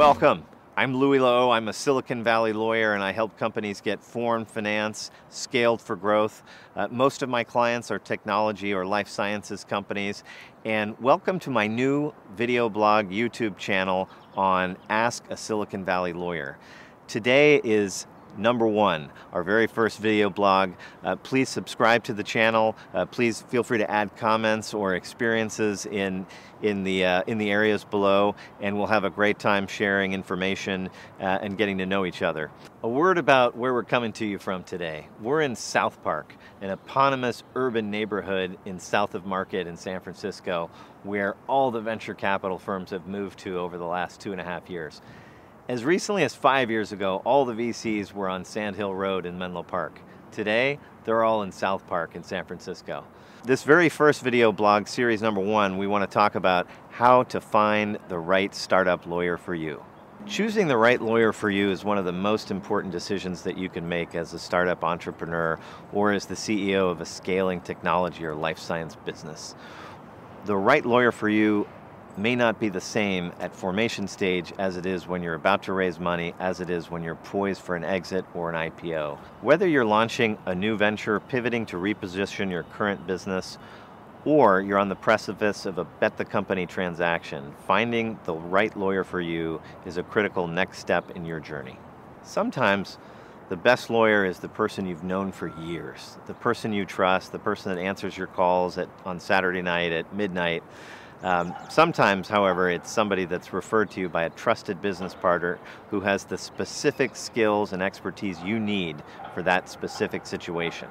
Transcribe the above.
Welcome. I'm Louis Lehot. I'm a Silicon Valley lawyer and I help companies get foreign finance scaled for growth. Uh, most of my clients are technology or life sciences companies. And welcome to my new video blog YouTube channel on Ask a Silicon Valley Lawyer. Today is number one, our very first video blog. Uh, please subscribe to the channel. Uh, please feel free to add comments or experiences in, in, the, uh, in the areas below, and we'll have a great time sharing information uh, and getting to know each other. A word about where we're coming to you from today. We're in South Park, an eponymous urban neighborhood in south of Market in San Francisco, where all the venture capital firms have moved to over the last two and a half years. As recently as five years ago, all the VCs were on Sand Hill Road in Menlo Park. Today, they're all in South Park in San Francisco. This very first video blog, series number one, we want to talk about how to find the right startup lawyer for you. Choosing the right lawyer for you is one of the most important decisions that you can make as a startup entrepreneur or as the CEO of a scaling technology or life science business. The right lawyer for you may not be the same at formation stage as it is when you're about to raise money, as it is when you're poised for an exit or an IPO. Whether you're launching a new venture, pivoting to reposition your current business, or you're on the precipice of a bet the company transaction, finding the right lawyer for you is a critical next step in your journey. Sometimes the best lawyer is the person you've known for years, the person you trust, the person that answers your calls at, on Saturday night at midnight, um, sometimes, however, it's somebody that's referred to you by a trusted business partner who has the specific skills and expertise you need for that specific situation.